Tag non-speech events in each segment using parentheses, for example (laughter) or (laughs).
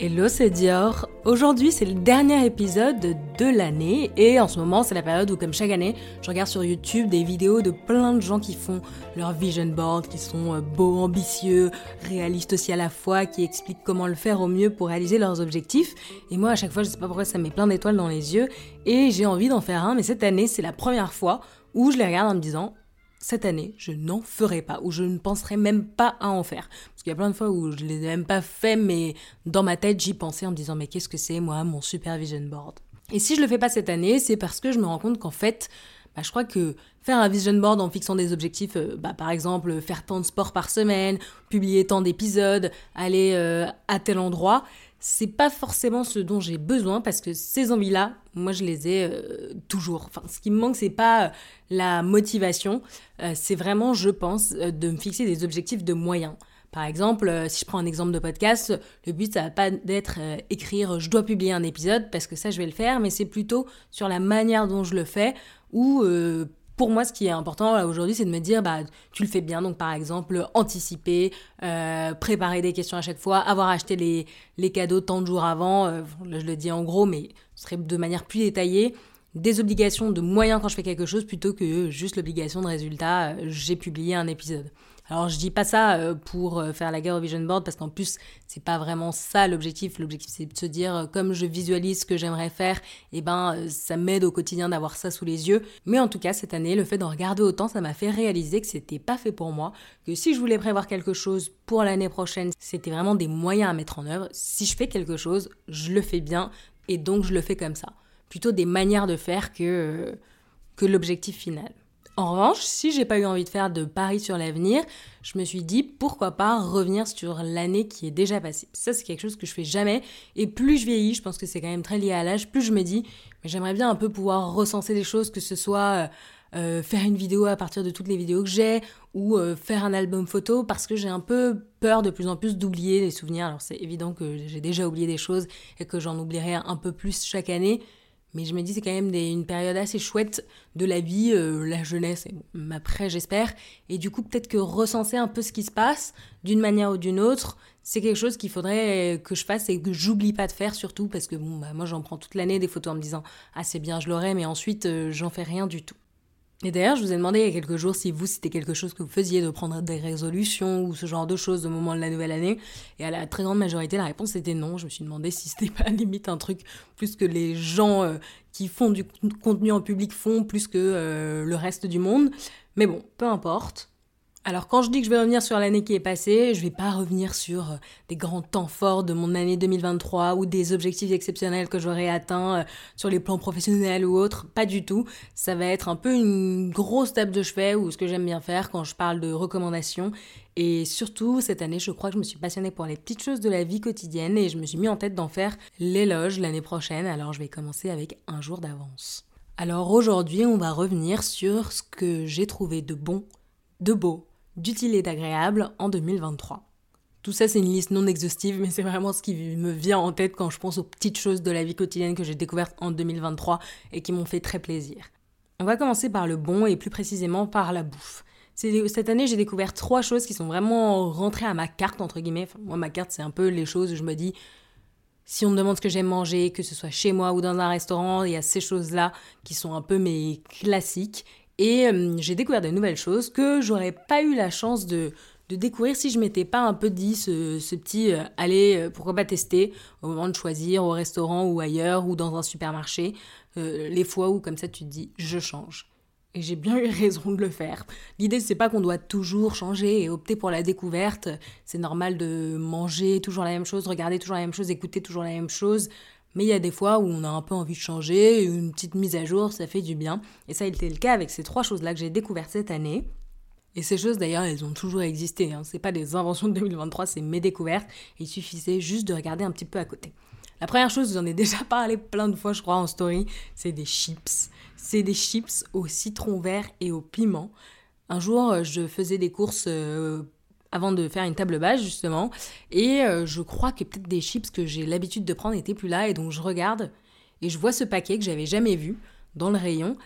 Hello, c'est Dior. Aujourd'hui, c'est le dernier épisode de l'année et en ce moment, c'est la période où, comme chaque année, je regarde sur YouTube des vidéos de plein de gens qui font leur vision board, qui sont euh, beaux, ambitieux, réalistes aussi à la fois, qui expliquent comment le faire au mieux pour réaliser leurs objectifs. Et moi, à chaque fois, je sais pas pourquoi ça met plein d'étoiles dans les yeux et j'ai envie d'en faire un, mais cette année, c'est la première fois où je les regarde en me disant cette année, je n'en ferai pas, ou je ne penserai même pas à en faire. Parce qu'il y a plein de fois où je ne les ai même pas fait, mais dans ma tête, j'y pensais en me disant, mais qu'est-ce que c'est, moi, mon supervision board? Et si je le fais pas cette année, c'est parce que je me rends compte qu'en fait, bah, je crois que faire un vision board en fixant des objectifs, euh, bah, par exemple, faire tant de sport par semaine, publier tant d'épisodes, aller euh, à tel endroit, c'est pas forcément ce dont j'ai besoin parce que ces envies-là, moi je les ai euh, toujours. Enfin, ce qui me manque, c'est pas euh, la motivation, euh, c'est vraiment, je pense, de me fixer des objectifs de moyens. Par exemple, si je prends un exemple de podcast, le but ça va pas d'être écrire je dois publier un épisode parce que ça je vais le faire, mais c'est plutôt sur la manière dont je le fais ou pour moi, ce qui est important aujourd'hui, c'est de me dire, bah, tu le fais bien. Donc, par exemple, anticiper, euh, préparer des questions à chaque fois, avoir acheté les, les cadeaux tant de jours avant. Euh, je le dis en gros, mais ce serait de manière plus détaillée. Des obligations de moyens quand je fais quelque chose plutôt que juste l'obligation de résultat. Euh, j'ai publié un épisode. Alors je dis pas ça euh, pour euh, faire la guerre au vision board parce qu'en plus c'est pas vraiment ça l'objectif. L'objectif c'est de se dire euh, comme je visualise ce que j'aimerais faire, et eh ben ça m'aide au quotidien d'avoir ça sous les yeux. Mais en tout cas cette année le fait d'en regarder autant ça m'a fait réaliser que c'était pas fait pour moi, que si je voulais prévoir quelque chose pour l'année prochaine c'était vraiment des moyens à mettre en œuvre. Si je fais quelque chose je le fais bien et donc je le fais comme ça. Plutôt des manières de faire que que l'objectif final. En revanche, si j'ai pas eu envie de faire de paris sur l'avenir, je me suis dit pourquoi pas revenir sur l'année qui est déjà passée. Ça, c'est quelque chose que je fais jamais. Et plus je vieillis, je pense que c'est quand même très lié à l'âge, plus je me dis, mais j'aimerais bien un peu pouvoir recenser les choses, que ce soit euh, euh, faire une vidéo à partir de toutes les vidéos que j'ai, ou euh, faire un album photo, parce que j'ai un peu peur de plus en plus d'oublier les souvenirs. Alors c'est évident que j'ai déjà oublié des choses et que j'en oublierai un peu plus chaque année. Mais je me dis c'est quand même une période assez chouette de la vie, euh, la jeunesse, après j'espère. Et du coup peut-être que recenser un peu ce qui se passe d'une manière ou d'une autre, c'est quelque chose qu'il faudrait que je fasse et que j'oublie pas de faire surtout parce que bon bah, moi j'en prends toute l'année des photos en me disant ah c'est bien je l'aurai mais ensuite euh, j'en fais rien du tout. Et d'ailleurs, je vous ai demandé il y a quelques jours si vous, c'était quelque chose que vous faisiez de prendre des résolutions ou ce genre de choses au moment de la nouvelle année. Et à la très grande majorité, la réponse était non. Je me suis demandé si c'était pas (laughs) limite un truc plus que les gens euh, qui font du contenu en public font plus que euh, le reste du monde. Mais bon, peu importe. Alors quand je dis que je vais revenir sur l'année qui est passée, je vais pas revenir sur euh, des grands temps forts de mon année 2023 ou des objectifs exceptionnels que j'aurais atteints euh, sur les plans professionnels ou autres, pas du tout. Ça va être un peu une grosse table de chevet ou ce que j'aime bien faire quand je parle de recommandations. Et surtout, cette année, je crois que je me suis passionnée pour les petites choses de la vie quotidienne et je me suis mis en tête d'en faire l'éloge l'année prochaine. Alors je vais commencer avec un jour d'avance. Alors aujourd'hui, on va revenir sur ce que j'ai trouvé de bon, de beau, d'utile et d'agréable en 2023. Tout ça, c'est une liste non exhaustive, mais c'est vraiment ce qui me vient en tête quand je pense aux petites choses de la vie quotidienne que j'ai découvertes en 2023 et qui m'ont fait très plaisir. On va commencer par le bon et plus précisément par la bouffe. Cette année, j'ai découvert trois choses qui sont vraiment rentrées à ma carte, entre guillemets. moi, ma carte, c'est un peu les choses où je me dis, si on me demande ce que j'aime manger, que ce soit chez moi ou dans un restaurant, il y a ces choses-là qui sont un peu mes classiques. Et euh, j'ai découvert de nouvelles choses que j'aurais pas eu la chance de, découvrir si je m'étais pas un peu dit ce, petit euh, euh, pourquoi pas tester au moment de choisir au restaurant ou ailleurs ou dans un supermarché, les fois où comme ça tu te dis je change. Et j'ai bien eu raison de le faire. L'idée, c'est pas qu'on doit toujours changer et opter pour la découverte. C'est normal de manger toujours la même chose, regarder toujours la même chose, écouter toujours la même chose. Mais il y a des fois où on a un peu envie de changer, une petite mise à jour, ça fait du bien. Et ça a été le cas avec ces trois choses-là que j'ai découvertes cette année. Et ces choses d'ailleurs, elles ont toujours existé. Hein. C'est pas des inventions de 2023, c'est mes découvertes. Il suffisait juste de regarder un petit peu à côté. La première chose, j'en ai déjà (laughs) parlé plein de fois, je crois, en story, c'est des chips. C'est des chips au citron vert et au piment. Un jour, je faisais des courses euh, avant de faire une table basse justement. Et euh, je crois que peut-être des chips que j'ai l'habitude de prendre n'étaient plus là et donc je regarde et je vois ce paquet que j'avais jamais vu dans le rayon.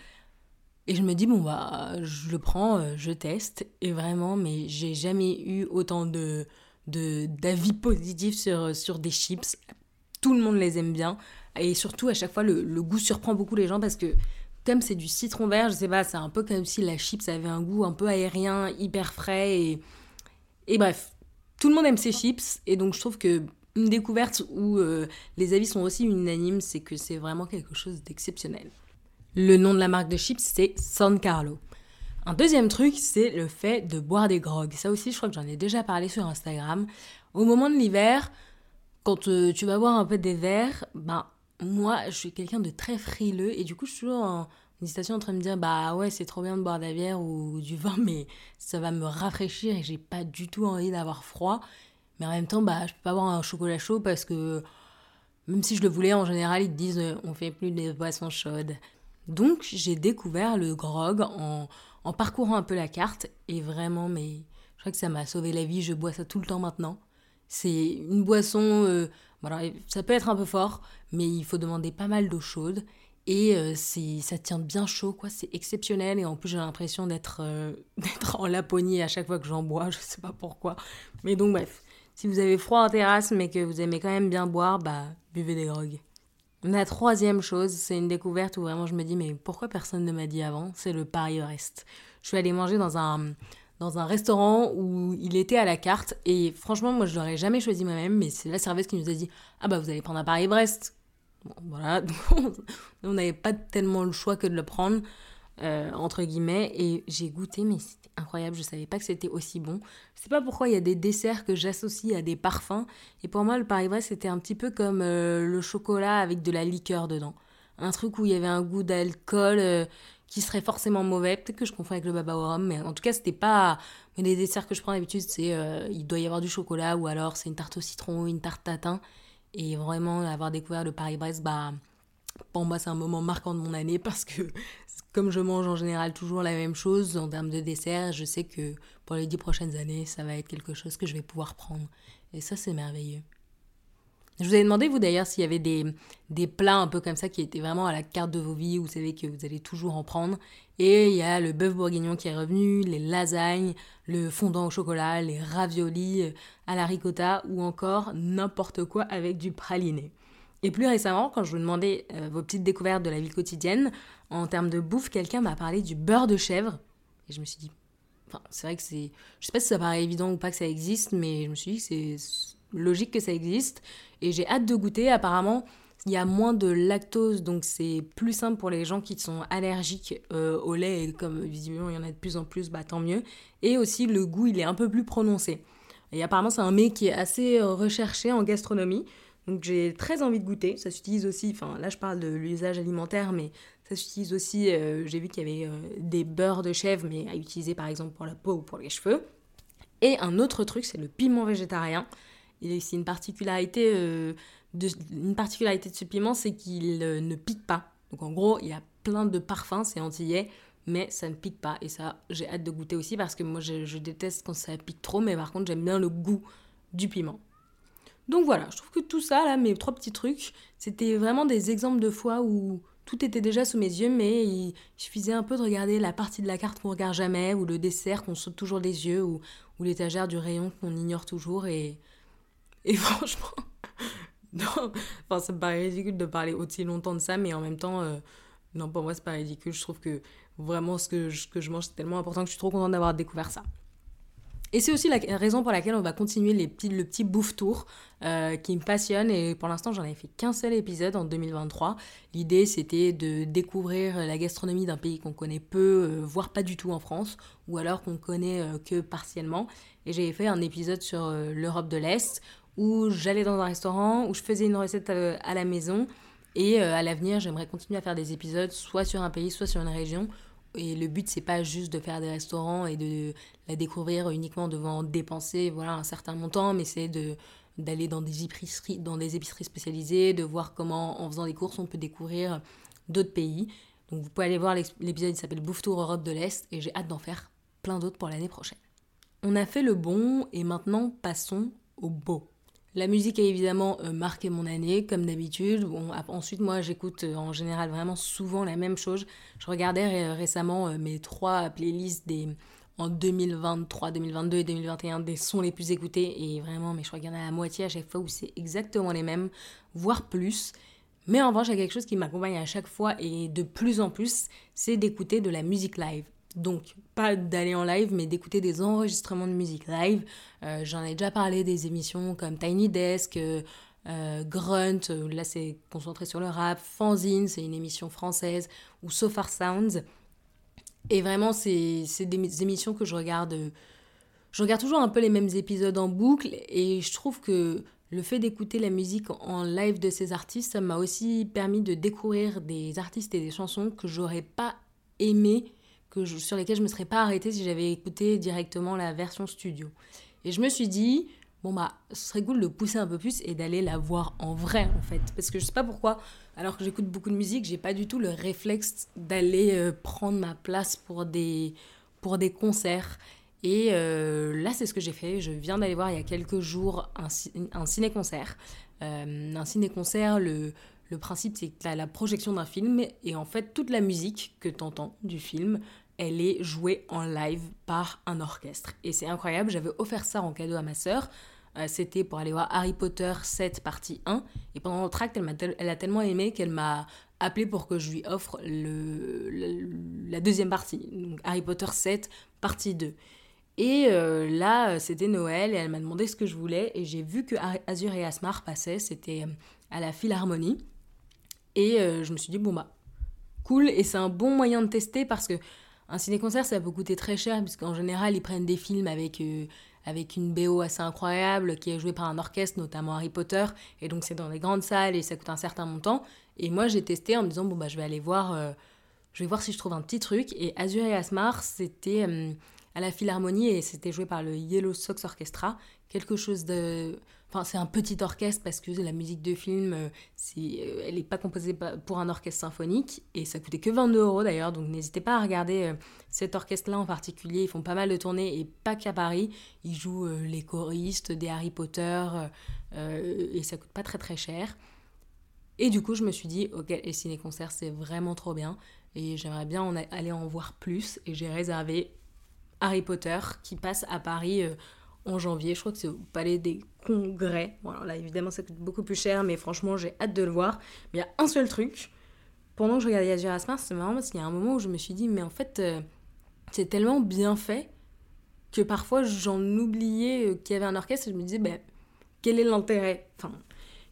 Et je me dis, bon, bah, je le prends, euh, je teste. Et vraiment, mais j'ai jamais eu autant de d'avis positifs sur, sur des chips. tout le monde les aime bien. Et surtout, à chaque fois, le, le goût surprend beaucoup les gens parce que comme c'est du citron vert, je sais pas, c'est un peu comme si la chips avait un goût un peu aérien, hyper frais et, et bref, tout le monde aime ces chips et donc je trouve que une découverte où euh, les avis sont aussi unanimes, c'est que c'est vraiment quelque chose d'exceptionnel. Le nom de la marque de chips, c'est San Carlo. Un deuxième truc, c'est le fait de boire des grogs. Ça aussi, je crois que j'en ai déjà parlé sur Instagram. Au moment de l'hiver, quand euh, tu vas boire un peu des verres, ben moi, je suis quelqu'un de très frileux et du coup, je suis toujours en hésitation en train de me dire bah ouais, c'est trop bien de boire de la bière ou du vin, mais ça va me rafraîchir et j'ai pas du tout envie d'avoir froid. Mais en même temps, bah je peux pas boire un chocolat chaud parce que même si je le voulais, en général, ils te disent euh, on fait plus des boissons chaudes. Donc, j'ai découvert le grog en, en parcourant un peu la carte et vraiment, mais je crois que ça m'a sauvé la vie. Je bois ça tout le temps maintenant. C'est une boisson, euh, ça peut être un peu fort, mais il faut demander pas mal d'eau chaude. Et euh, ça tient bien chaud, quoi. C'est exceptionnel. Et en plus, j'ai l'impression d'être, euh, (laughs) en Laponie à chaque fois que j'en bois. Je sais pas pourquoi. Mais donc, bref. Si vous avez froid en terrasse, mais que vous aimez quand même bien boire, bah, buvez des grogues. La troisième chose, c'est une découverte où vraiment je me dis, mais pourquoi personne ne m'a dit avant? C'est le Paris Rest. Je suis allée manger dans un, dans un restaurant où il était à la carte. Et franchement, moi, je l'aurais jamais choisi moi-même, mais c'est la serveuse qui nous a dit Ah bah, vous allez prendre un Paris-Brest. Bon, voilà. (laughs) on n'avait pas tellement le choix que de le prendre, euh, entre guillemets. Et j'ai goûté, mais c'était incroyable. Je savais pas que c'était aussi bon. Je sais pas pourquoi il y a des desserts que j'associe à des parfums. Et pour moi, le Paris-Brest, c'était un petit peu comme euh, le chocolat avec de la liqueur dedans. Un truc où il y avait un goût d'alcool. Euh, qui serait forcément mauvais. Peut-être que je confonds avec le baba au rhum, mais en tout cas, c'était pas. Mais les desserts que je prends d'habitude, c'est il doit y avoir du chocolat ou alors c'est une tarte au citron, une tarte tatin. Et vraiment, avoir découvert le Paris-Brest, bah, pour moi, c'est un moment marquant de mon année (laughs) parce que, comme je mange en général toujours la même chose en termes de dessert, je sais que pour les dix prochaines années, ça va être quelque chose que je vais pouvoir prendre. Et ça, c'est merveilleux. Je vous avais demandé, vous d'ailleurs, s'il y avait des, des plats un peu comme ça qui étaient vraiment à la carte de vos vies, où vous savez que vous allez toujours en prendre. Et il y a le bœuf bourguignon qui est revenu, les lasagnes, le fondant au chocolat, les raviolis euh, à la ricotta, ou encore n'importe quoi avec du praliné. Et plus récemment, quand je vous demandais euh, vos petites découvertes de la vie quotidienne, en termes de bouffe, quelqu'un m'a parlé du beurre de chèvre. Et je me suis dit, enfin, c'est vrai que c'est. Je sais pas si ça paraît évident ou pas que ça existe, mais je me suis dit que c'est logique que ça existe. Et j'ai hâte de goûter. Apparemment, il y a moins de lactose, donc c'est plus simple pour les gens qui sont allergiques euh, au lait. Et comme visiblement il y en a de plus en plus, bah tant mieux. Et aussi le goût, il est un peu plus prononcé. Et apparemment, c'est un mets qui est assez euh, recherché en gastronomie. Donc j'ai très envie de goûter. Ça s'utilise aussi, enfin là je parle de l'usage alimentaire, mais ça s'utilise aussi, euh, j'ai vu qu'il y avait des beurres de chèvre, mais à utiliser par exemple pour la peau ou pour les cheveux. Et un autre truc, c'est le piment végétarien c'est une particularité, euh, de, une particularité de ce piment, c'est qu'il euh, ne pique pas. Donc en gros, il y a plein de parfums, c'est antillais, mais ça ne pique pas. Et ça, j'ai hâte de goûter aussi parce que moi, je, déteste quand ça pique trop, mais par contre, j'aime bien le goût du piment. Donc voilà, je trouve que tout ça, là, mes trois petits trucs, c'était vraiment des exemples de fois où tout était déjà sous mes yeux, mais il suffisait un peu de regarder la partie de la carte qu'on regarde jamais, ou le dessert qu'on saute toujours des yeux, ou, ou l'étagère du rayon qu'on ignore toujours, et et (laughs) franchement, non, enfin, ça me paraît ridicule de parler aussi longtemps de ça, mais en même temps, euh, non, pour moi, c'est pas ridicule. Je trouve que vraiment, ce que je, que je mange, c'est tellement important que je suis trop contente d'avoir découvert ça. Et c'est aussi la raison pour laquelle on va continuer les petits, le petit bouffe tour euh, qui me passionne. Et pour l'instant, j'en avais fait qu'un seul épisode en 2023. L'idée, c'était de découvrir la gastronomie d'un pays qu'on connaît peu, euh, voire pas du tout en France, ou alors qu'on connaît que partiellement. Et j'avais fait un épisode sur l'Europe de l'Est où j'allais dans un restaurant, où je faisais une recette euh, à, la maison. Et euh, à l'avenir, j'aimerais continuer à faire des épisodes, soit sur un pays, soit sur une région. Et le but, c'est pas juste de faire des restaurants et de la découvrir uniquement devant dépenser voilà, un certain montant, mais c'est de d'aller dans des épiceries dans des épiceries spécialisées, de voir comment en faisant des courses on peut découvrir d'autres pays. Donc vous pouvez aller voir l'épisode qui s'appelle Bouffe Tour Europe de l'Est et j'ai hâte d'en faire plein d'autres pour l'année prochaine. On a fait le bon et maintenant passons au beau. La musique a évidemment euh, marqué mon année, comme d'habitude. Bon, ensuite, moi, j'écoute euh, en général vraiment souvent la même chose. Je regardais récemment euh, mes trois playlists des en 2023, 2022 et 2021 des sons les plus écoutés. Et vraiment, mais je en a la moitié à chaque fois où c'est exactement les mêmes, voire plus. Mais en revanche, il y a quelque chose qui m'accompagne à chaque fois et de plus en plus, c'est d'écouter de la musique live. Donc, pas d'aller en live, mais d'écouter des enregistrements de musique live. Euh, j'en ai déjà parlé des émissions comme Tiny Desk, euh, euh, Grunt, là c'est concentré sur le rap, Fanzine, c'est une émission française, ou So Far Sounds. Et vraiment, c'est des émissions que je regarde. Je regarde toujours un peu les mêmes épisodes en boucle, et je trouve que le fait d'écouter la musique en live de ces artistes, ça m'a aussi permis de découvrir des artistes et des chansons que j'aurais pas aimé, que sur lesquelles je me serais pas arrêtée si j'avais écouté directement la version studio. Et je me suis dit, bon bah, ce serait cool de pousser un peu plus et d'aller la voir en vrai en fait. Parce que je sais pas pourquoi, alors que j'écoute beaucoup de musique, j'ai pas du tout le réflexe d'aller euh, prendre ma place pour des, pour des concerts. Et euh, là, c'est ce que j'ai fait. Je viens d'aller voir il y a quelques jours un, un ciné-concert. Euh, un ciné-concert, le, le principe, c'est que tu as la projection d'un film et en fait, toute la musique que tu entends du film, elle est jouée en live par un orchestre. Et c'est incroyable, j'avais offert ça en cadeau à ma sœur. Euh, c'était pour aller voir Harry Potter 7 partie 1. Et pendant le tract, elle, a tellement aimé qu'elle m'a appelé pour que je lui offre la deuxième partie. Donc Harry Potter 7 partie 2. Et euh, là, c'était Noël et elle m'a demandé ce que je voulais. Et j'ai vu que Azur et Asmar passaient, c'était euh, à la Philharmonie. Et je me suis dit, bon bah, cool. Et c'est un bon moyen de tester parce que un ciné-concert, ça peut coûter très cher, puisqu'en général, ils prennent des films avec avec une BO assez incroyable qui est jouée par un orchestre, notamment Harry Potter. Et donc c'est dans des grandes salles et ça coûte un certain montant. Et moi j'ai testé en me disant bon bah je vais aller voir, euh, je vais voir si je trouve un petit truc. Et Azur et Asmar c'était euh, à la Philharmonie et c'était joué par le Yellow Sox Orchestra, quelque chose de Enfin, c'est un petit orchestre parce que la musique de film, euh, euh, elle n'est pas composée pour un orchestre symphonique et ça coûtait que 22 euros d'ailleurs. Donc n'hésitez pas à regarder euh, cet orchestre-là en particulier. Ils font pas mal de tournées et pas qu'à Paris. Ils jouent les choristes des Harry Potter et ça coûte pas très très cher. Et du coup, je me suis dit, ok, les ciné-concerts, c'est vraiment trop bien et j'aimerais bien en aller en voir plus. Et j'ai réservé Harry Potter qui passe à Paris en janvier. Je crois que c'est au Palais des Congrès. Voilà, là, évidemment, ça coûte beaucoup plus cher, mais franchement, j'ai hâte de le voir. Mais il y a un seul truc. Pendant que je regardais Azure Asmar, c'est marrant parce qu'il y a un moment où je me suis dit, mais en fait, euh, c'est tellement bien fait que parfois j'en oubliais euh, qu'il y avait un orchestre et je me disais, ben, quel est l'intérêt? Enfin,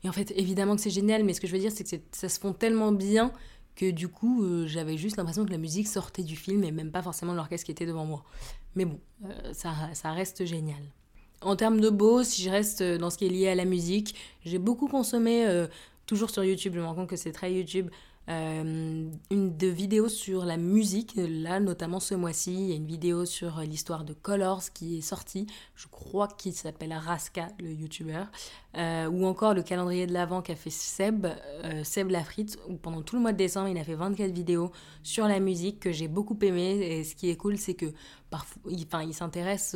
Et en fait, évidemment que c'est génial, mais ce que je veux dire, c'est que ça se font tellement bien que du coup, euh, j'avais juste l'impression que la musique sortait du film et même pas forcément l'orchestre qui était devant moi. Mais bon, ça reste génial. En termes de beau, si je reste dans ce qui est lié à la musique, j'ai beaucoup consommé, euh, toujours sur YouTube, je me rends compte que c'est très YouTube, euh, une de vidéos sur la musique. Là, notamment ce mois-ci, il y a une vidéo sur l'histoire de Colors qui est sortie. Je crois qu'il s'appelle Raska, le YouTuber. Euh, ou encore le calendrier de l'Avent qu'a fait Seb, Seb Lafrite, où pendant tout le mois de décembre, il a fait 24 vidéos sur la musique que j'ai beaucoup aimé. Et ce qui est cool, c'est que parfois, il s'intéresse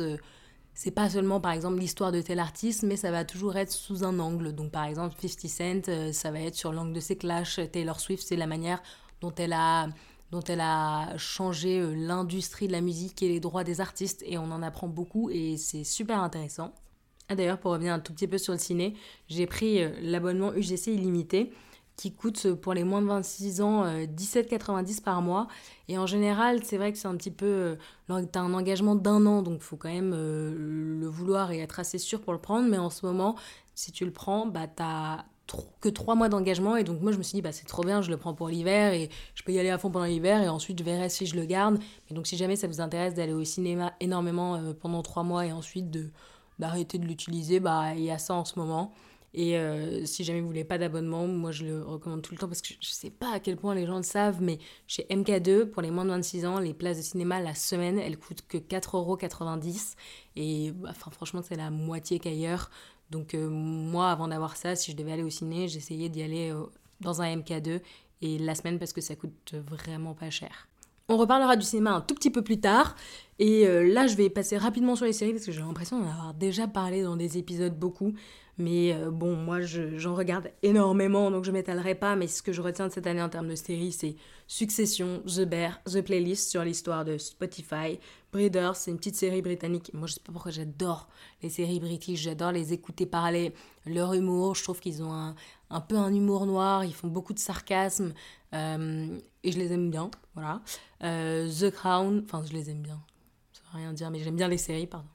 c'est pas seulement par exemple l'histoire de tel artiste, mais ça va toujours être sous un angle. Donc par exemple 50 Cent, euh, ça va être sur l'angle de ses clashs. Taylor Swift, c'est la manière dont elle a dont elle a changé euh, l'industrie de la musique et les droits des artistes et on en apprend beaucoup et c'est super intéressant. Ah, D'ailleurs, pour revenir un tout petit peu sur le ciné, j'ai pris euh, l'abonnement UGC illimité qui coûte pour les moins de 26 ans 17,90 euh, par mois. Et en général, c'est vrai que c'est un petit peu... Euh, tu as un engagement d'un an, donc faut quand même euh, le vouloir et être assez sûr pour le prendre. Mais en ce moment, si tu le prends, bah, tu que trois mois d'engagement et donc moi je me suis dit bah c'est trop bien je le prends pour l'hiver et je peux y aller à fond pendant l'hiver et ensuite je verrai si je le garde et donc si jamais ça vous intéresse d'aller au cinéma énormément pendant trois mois et ensuite de d'arrêter de l'utiliser bah il y a ça en ce moment et euh, si jamais vous voulez pas d'abonnement, moi je le recommande tout le temps parce que je sais pas à quel point les gens le savent, mais chez MK2, pour les moins de 26 ans, les places de cinéma la semaine, elles coûtent que 4,90€. Et bah, enfin, franchement, c'est la moitié qu'ailleurs. Donc euh, moi, avant d'avoir ça, si je devais aller au ciné, j'essayais d'y aller euh, dans un MK2 et la semaine parce que ça coûte vraiment pas cher. On reparlera du cinéma un tout petit peu plus tard. Et là, je vais passer rapidement sur les séries parce que j'ai l'impression d'en avoir déjà parlé dans des épisodes beaucoup. Mais euh, bon, moi, j'en regarde énormément, donc je m'étalerai pas. Mais ce que je retiens de cette année en termes de séries, c'est Succession, The Bear, The Playlist sur l'histoire de Spotify, Breeders, c'est une petite série britannique. Moi, je sais pas pourquoi j'adore les séries british, j'adore les écouter parler, leur humour. Je trouve qu'ils ont un, un, peu un humour noir, ils font beaucoup de sarcasme euh, et je les aime bien. Voilà. Euh, The Crown, enfin, je les aime bien, ça veut rien dire, mais j'aime bien les séries, pardon.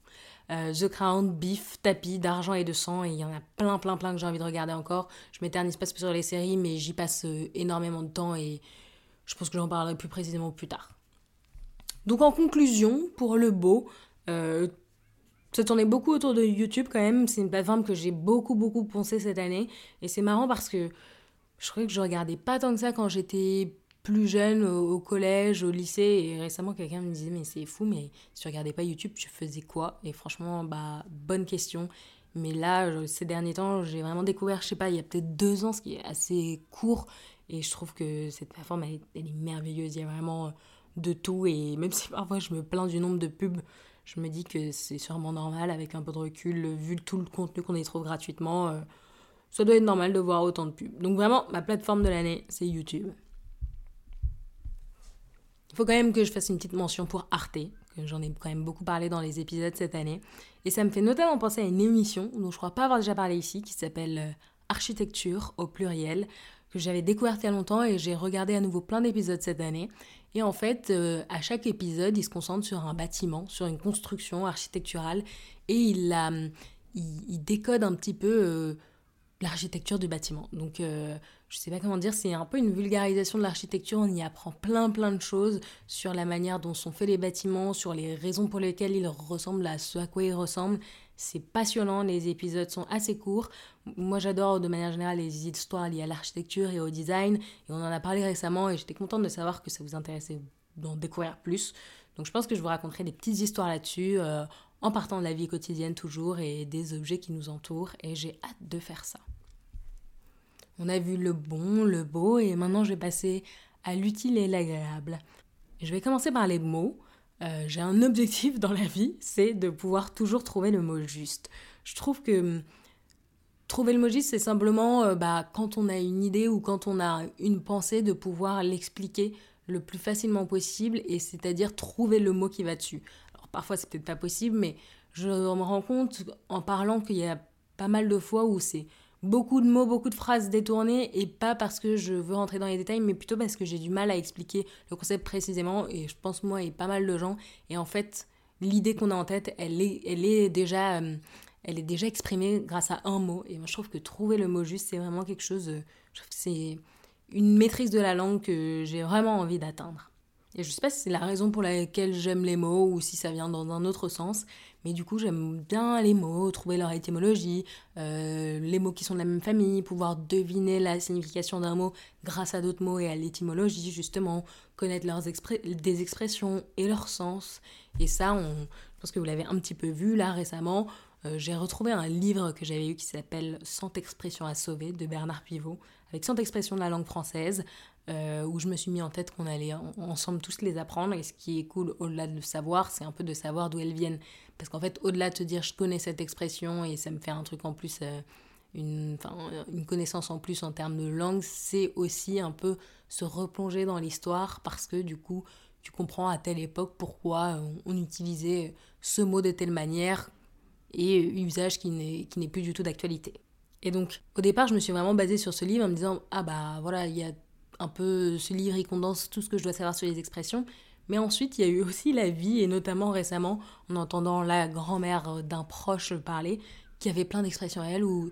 Euh, The Crown, Beef, Tapis, d'argent et de sang, et il y en a plein, plein, plein que j'ai envie de regarder encore. Je m'éternise pas sur les séries, mais j'y passe énormément de temps et je pense que j'en parlerai plus précisément plus tard. Donc en conclusion, pour le beau, euh, ça tournait beaucoup autour de YouTube quand même. C'est une plateforme que j'ai beaucoup, beaucoup poncé cette année. Et c'est marrant parce que je croyais que je regardais pas tant que ça quand j'étais plus jeune, au, collège, au lycée. Et récemment, quelqu'un me disait, mais c'est fou, mais si tu regardais pas YouTube, tu faisais quoi? Et franchement, bah, bonne question. Mais là, ces derniers temps, j'ai vraiment découvert, je sais pas, il y a peut-être deux ans, ce qui est assez court. Et je trouve que cette plateforme, elle, elle est merveilleuse. Il y a vraiment de tout et même (laughs) si parfois je me plains du nombre de pubs, je me dis que c'est sûrement normal avec un peu de recul, vu tout le contenu qu'on y trouve gratuitement, euh, ça doit être normal de voir autant de pubs. Donc vraiment, ma plateforme de l'année, c'est YouTube. Il faut quand même que je fasse une petite mention pour Arte, que j'en ai quand même beaucoup parlé dans les épisodes cette année. Et ça me fait notamment penser à une émission dont je crois pas avoir déjà parlé ici, qui s'appelle euh, Architecture au pluriel, que j'avais découverte il y a longtemps et j'ai regardé à nouveau plein d'épisodes cette année. Et en fait, euh, à chaque épisode, il se concentre sur un bâtiment, sur une construction architecturale, et il, décode un petit peu euh, l'architecture du bâtiment. Donc, je sais pas comment dire, c'est un peu une vulgarisation de l'architecture. On y apprend plein, plein de choses sur la manière dont sont faits les bâtiments, sur les raisons pour lesquelles ils ressemblent à ce à quoi ils ressemblent. C'est passionnant, les épisodes sont assez courts. Moi j'adore de manière générale les histoires liées à l'architecture et au design. Et on en a parlé récemment et j'étais contente de savoir que ça vous intéressait d'en découvrir plus. Donc je pense que je vous raconterai des petites histoires là-dessus, euh, en partant de la vie quotidienne toujours et des objets qui nous entourent. Et j'ai hâte de faire ça. On a vu le bon, le beau et maintenant je vais passer à l'utile et l'agréable. Je vais commencer par les mots. Euh, j'ai un objectif dans la vie, c'est de pouvoir toujours trouver le mot juste. Je trouve que hum, trouver le mot juste, c'est simplement euh, bah, quand on a une idée ou quand on a une pensée, de pouvoir l'expliquer le plus facilement possible, et c'est-à-dire trouver le mot qui va dessus. Alors parfois c'est peut-être pas possible, mais je me rends compte en parlant qu'il y a pas mal de fois où c'est beaucoup de mots, beaucoup de phrases détournées, et pas parce que je veux rentrer dans les détails, mais plutôt parce que j'ai du mal à expliquer le concept précisément, et je pense moi et pas mal de gens, et en fait, l'idée qu'on a en tête, elle est, elle est déjà... Euh, elle est déjà exprimée grâce à un mot. Et moi, je trouve que trouver le mot juste, c'est vraiment quelque chose. Euh, je trouve que c'est une maîtrise de la langue que j'ai vraiment envie d'atteindre. Et je sais pas si c'est la raison pour laquelle j'aime les mots ou si ça vient dans un autre sens, mais du coup j'aime bien les mots, trouver leur étymologie, euh, les mots qui sont de la même famille, pouvoir deviner la signification d'un mot grâce à d'autres mots et à l'étymologie justement, connaître leurs des expressions et leur sens. Et ça, on, je pense que vous l'avez un petit peu vu là récemment. Euh, j'ai retrouvé un livre que j'avais eu qui s'appelle 100 expressions à sauver de Bernard Pivot, avec 100 expressions de la langue française. Euh, où je me suis mis en tête qu'on allait ensemble tous les apprendre. Et ce qui est cool, au-delà de le savoir, c'est un peu de savoir d'où elles viennent. Parce qu'en fait, au-delà de te dire je connais cette expression et ça me fait un truc en plus, euh, une, une connaissance en plus en termes de langue, c'est aussi un peu se replonger dans l'histoire parce que du coup, tu comprends à telle époque pourquoi on, utilisait ce mot de telle manière et usage qui n'est plus du tout d'actualité. Et donc, au départ, je me suis vraiment basée sur ce livre en me disant Ah bah voilà, il y a un peu ce livre, il condense tout ce que je dois savoir sur les expressions. Mais ensuite, il y a eu aussi la vie, et notamment récemment, en entendant la grand-mère d'un proche parler, qui avait plein d'expressions à elle ou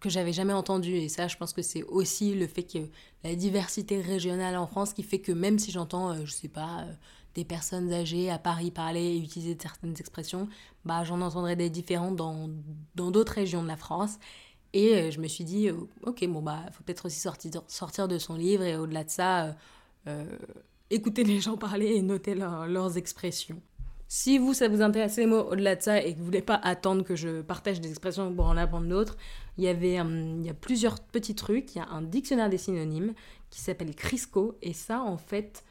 que j'avais jamais entendues. Et ça, je pense que c'est aussi le fait que la diversité régionale en France qui fait que même si j'entends, euh, je sais pas, euh, des personnes âgées à Paris parler et utiliser certaines expressions, bah j'en entendrai des différentes dans d'autres régions de la France. Et euh, je me suis dit, euh, ok, bon, bah, faut peut-être aussi sortir, sortir de son livre et au-delà de ça, euh, écouter (laughs) les gens parler et noter leurs expressions. Si vous, ça vous intéresse les mots au-delà de ça et que vous voulez pas attendre que je partage des expressions pour en apprendre d'autres, il y avait il y a plusieurs petits trucs. Il y a un dictionnaire des synonymes qui s'appelle Crisco et ça, en fait,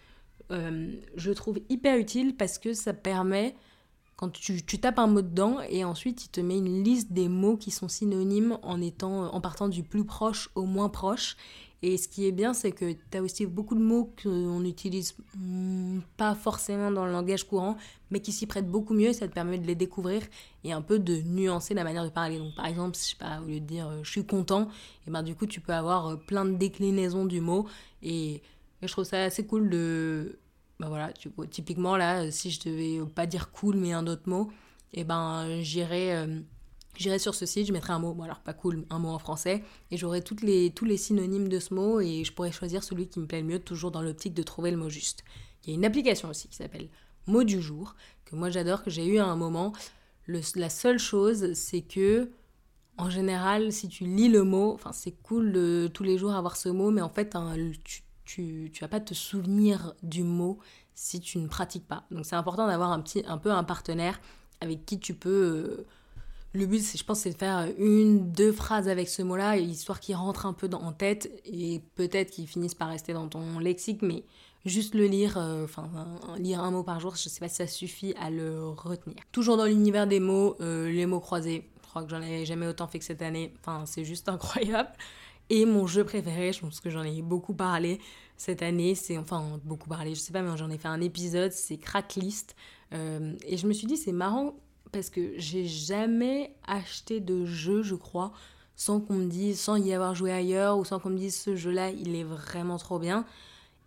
je trouve hyper utile parce que ça permet quand tu, tapes un mot dedans et ensuite il te met une liste des mots qui sont synonymes en, partant du plus proche au moins proche. Et ce qui est bien, c'est que tu as aussi beaucoup de mots qu'on n'utilise pas forcément dans le langage courant, mais qui s'y prêtent beaucoup mieux. Ça te permet de les découvrir et un peu de nuancer la manière de parler. Donc, par exemple, je sais pas, au lieu de dire euh, je suis content, et ben du coup, tu peux avoir euh, plein de déclinaisons du mot. Et, je trouve ça assez cool de. Ben voilà, typiquement là, si je devais pas dire cool, mais un autre mot, et ben j'irais. Euh, J'irai sur ce site, je mettrai un mot, alors pas cool, un mot en français, et j'aurai toutes les, tous les synonymes de ce mot, et je pourrai choisir celui qui me plaît le mieux, toujours dans l'optique de trouver le mot juste. Il y a une application aussi qui s'appelle Mot du jour, que moi j'adore, que j'ai eu à un moment. Le, la seule chose, c'est que, en général, si tu lis le mot, enfin c'est cool de tous les jours avoir ce mot, mais en fait, tu, tu, tu vas pas te souvenir du mot si tu ne pratiques pas. Donc c'est important d'avoir un, petit, un peu un partenaire avec qui tu peux... Euh, le but, je pense, c'est de faire une, deux phrases avec ce mot-là, histoire qu'il rentre un peu dans, en tête et peut-être qu'il finisse par rester dans ton lexique, mais juste le lire, euh, enfin, lire un mot par jour, je sais pas si ça suffit à le retenir. Toujours dans l'univers des mots, euh, les mots croisés. Je crois que j'en ai jamais autant fait que cette année. Enfin, c'est juste (laughs) incroyable. Et mon jeu préféré, je pense que j'en ai beaucoup parlé cette année, c'est enfin beaucoup parlé, je sais pas, mais j'en ai fait un épisode, c'est Cracklist. Euh, et je me suis dit, c'est marrant parce que j'ai jamais acheté de jeu, je crois, sans qu'on me dise, sans y avoir joué ailleurs ou sans qu'on me dise ce jeu-là, il est vraiment trop bien.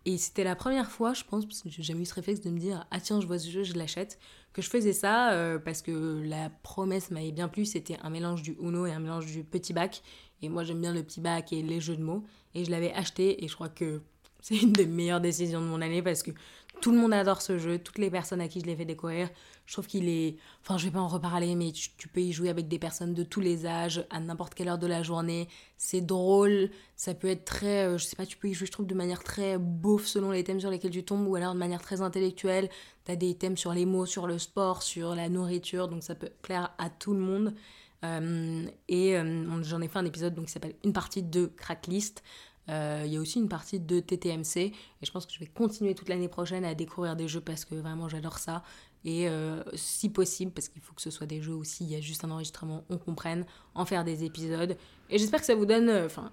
Et c'était la première fois, je pense, parce que j'ai jamais eu ce réflexe de me dire ah tiens, je vois ce jeu, je l'achète, que je faisais ça euh, parce que la promesse m'avait bien plu. C'était un mélange du Uno et un mélange du petit bac. Et moi, j'aime bien le petit bac et les jeux de mots. Et je l'avais acheté et je crois que (laughs) c'est une des meilleures décisions de mon année parce que tout le monde adore ce jeu, toutes les personnes à qui je l'ai fait découvrir. Je trouve qu'il est. Enfin, je vais pas en reparler, mais tu, peux y jouer avec des personnes de tous les âges, à n'importe quelle heure de la journée. C'est drôle, ça peut être très. Euh, je sais pas, tu peux y jouer, je trouve, de manière très beauf selon les thèmes sur lesquels tu tombes, ou alors de manière très intellectuelle. Tu as des thèmes sur les mots, sur le sport, sur la nourriture, donc ça peut plaire à tout le monde. Euh, et euh, j'en ai fait un épisode donc, qui s'appelle Une partie de Cracklist. Euh, il y a aussi une partie de TTMC et je pense que je vais continuer toute l'année prochaine à découvrir des jeux parce que vraiment j'adore ça. Et si possible, parce qu'il faut que ce soit des jeux aussi, il y a juste un enregistrement, on comprenne, en faire des épisodes. Et j'espère que ça vous donne. Enfin,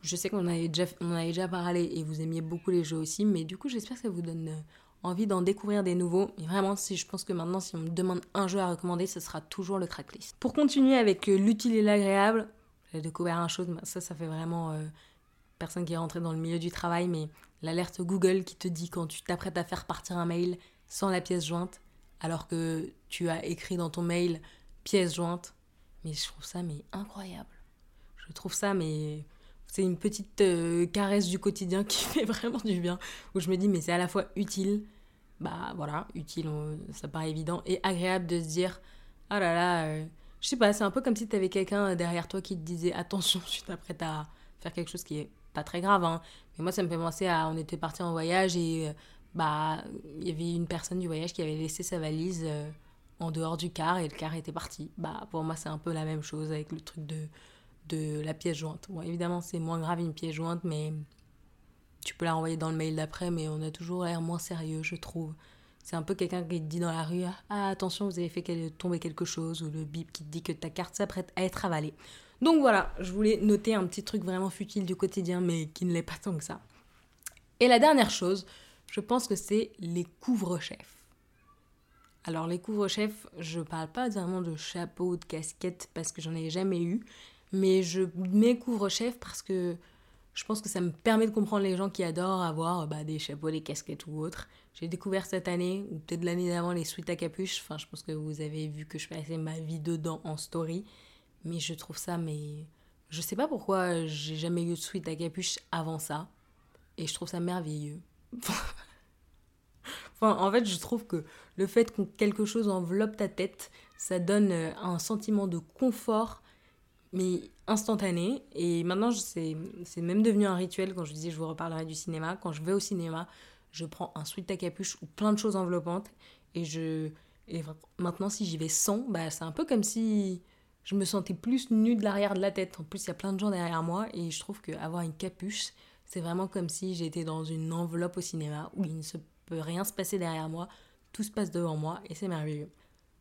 je sais qu'on avait, déjà, avait déjà parlé et vous aimiez beaucoup les jeux aussi, mais du coup, j'espère que ça vous donne envie d'en découvrir des nouveaux. Et vraiment, si je pense que maintenant, si on me demande un jeu à recommander, ce sera toujours le Cracklist. Pour continuer avec l'utile et l'agréable, j'ai découvert un chose, ça, ça fait vraiment personne qui est rentrée dans le milieu du travail, mais l'alerte Google qui te dit quand tu t'apprêtes à faire partir un mail sans la pièce jointe, alors que tu as écrit dans ton mail pièce jointe. Mais je trouve ça mais incroyable. Je trouve ça mais c'est une petite euh, caresse du quotidien (laughs) qui fait vraiment du bien. Où je me dis mais c'est à la fois utile, bah voilà, utile, ça paraît évident, et agréable de se dire oh là là, euh, je sais pas, c'est un peu comme si tu avais quelqu'un derrière toi qui te disait attention, tu t'apprêtes à faire quelque chose qui est pas très grave, hein. mais moi ça me fait penser à, on était parti en voyage et euh, bah il y avait une personne du voyage qui avait laissé sa valise euh, en dehors du car et le car était parti. Bah pour moi c'est un peu la même chose avec le truc de, de la pièce jointe. Bon évidemment c'est moins grave une pièce jointe, mais tu peux la renvoyer dans le mail d'après, mais on a toujours l'air moins sérieux, je trouve. C'est un peu quelqu'un qui te dit dans la rue Ah, attention, vous avez fait tomber quelque chose, ou le bip qui te dit que ta carte s'apprête à être avalée. Donc voilà, je voulais noter un petit truc vraiment futile du quotidien, mais qui ne l'est pas tant que ça. Et la dernière chose, je pense que c'est les couvre-chefs. Alors les couvre-chefs, je parle pas vraiment de chapeau, de casquette, parce que j'en ai jamais eu, mais je mets couvre-chef parce que je pense que ça me permet de comprendre les gens qui adorent avoir bah, des chapeaux, des casquettes ou autres. J'ai découvert cette année, ou peut-être l'année d'avant, les suites à capuche. Enfin, je pense que vous avez vu que je passais ma vie dedans en story. Mais je trouve ça, mais. Je sais pas pourquoi j'ai jamais eu de suite à capuche avant ça. Et je trouve ça merveilleux. (laughs) enfin, en fait, je trouve que le fait que quelque chose enveloppe ta tête, ça donne euh, un sentiment de confort, mais instantané. Et maintenant, c'est même devenu un rituel. Quand je disais, je vous reparlerai du cinéma. Quand je vais au cinéma, je prends un sweat à capuche ou plein de choses enveloppantes. Et je. Et maintenant, si j'y vais sans, bah, c'est un peu comme si je me sentais plus nue de l'arrière de la tête. En plus, il y a plein de gens derrière moi et je trouve qu'avoir une capuche, c'est vraiment comme si j'étais dans une enveloppe au cinéma où il ne se peut rien se passer derrière moi, tout se passe devant moi et c'est merveilleux.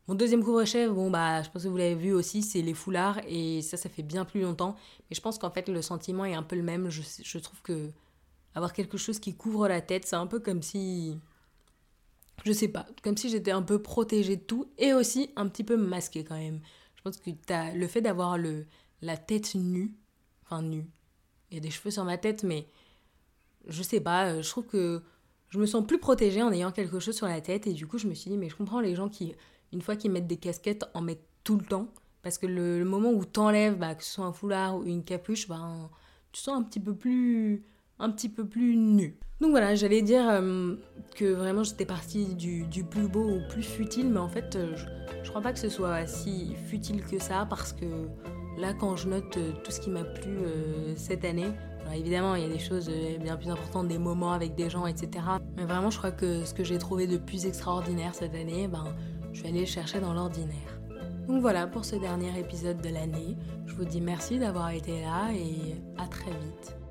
Mon deuxième couvre-chef, bon bah je pense que vous l'avez vu aussi, c'est les foulards et ça ça fait bien plus longtemps. Mais je pense qu'en fait le sentiment est un peu le même. Je, trouve que avoir quelque chose qui couvre la tête, c'est un peu comme si je sais pas, comme si j'étais un peu protégée de tout et aussi un petit peu masquée quand même. Je pense que le fait d'avoir la tête nue, enfin nue. Il y a des cheveux sur ma tête mais je sais pas, je trouve que je me sens plus protégée en ayant quelque chose sur la tête et du coup je me suis dit mais je comprends les gens qui une fois qu'ils mettent des casquettes, en mettent tout le temps. Parce que le, moment où t'enlèves, bah, que ce soit un foulard ou une capuche, bah, tu sens un petit peu plus, un petit peu plus nu. Donc voilà, j'allais dire euh, que vraiment j'étais partie du, plus beau au plus futile, mais en fait, euh, je, je, crois pas que ce soit si futile que ça, parce que là, quand je note euh, tout ce qui m'a plu cette année, évidemment, il y a des choses bien plus importantes, des moments avec des gens, etc. Mais vraiment, je crois que ce que j'ai trouvé de plus extraordinaire cette année, ben, je vais aller le chercher dans l'ordinaire. Donc voilà pour ce dernier épisode de l'année. Je vous dis merci d'avoir été là et à très vite.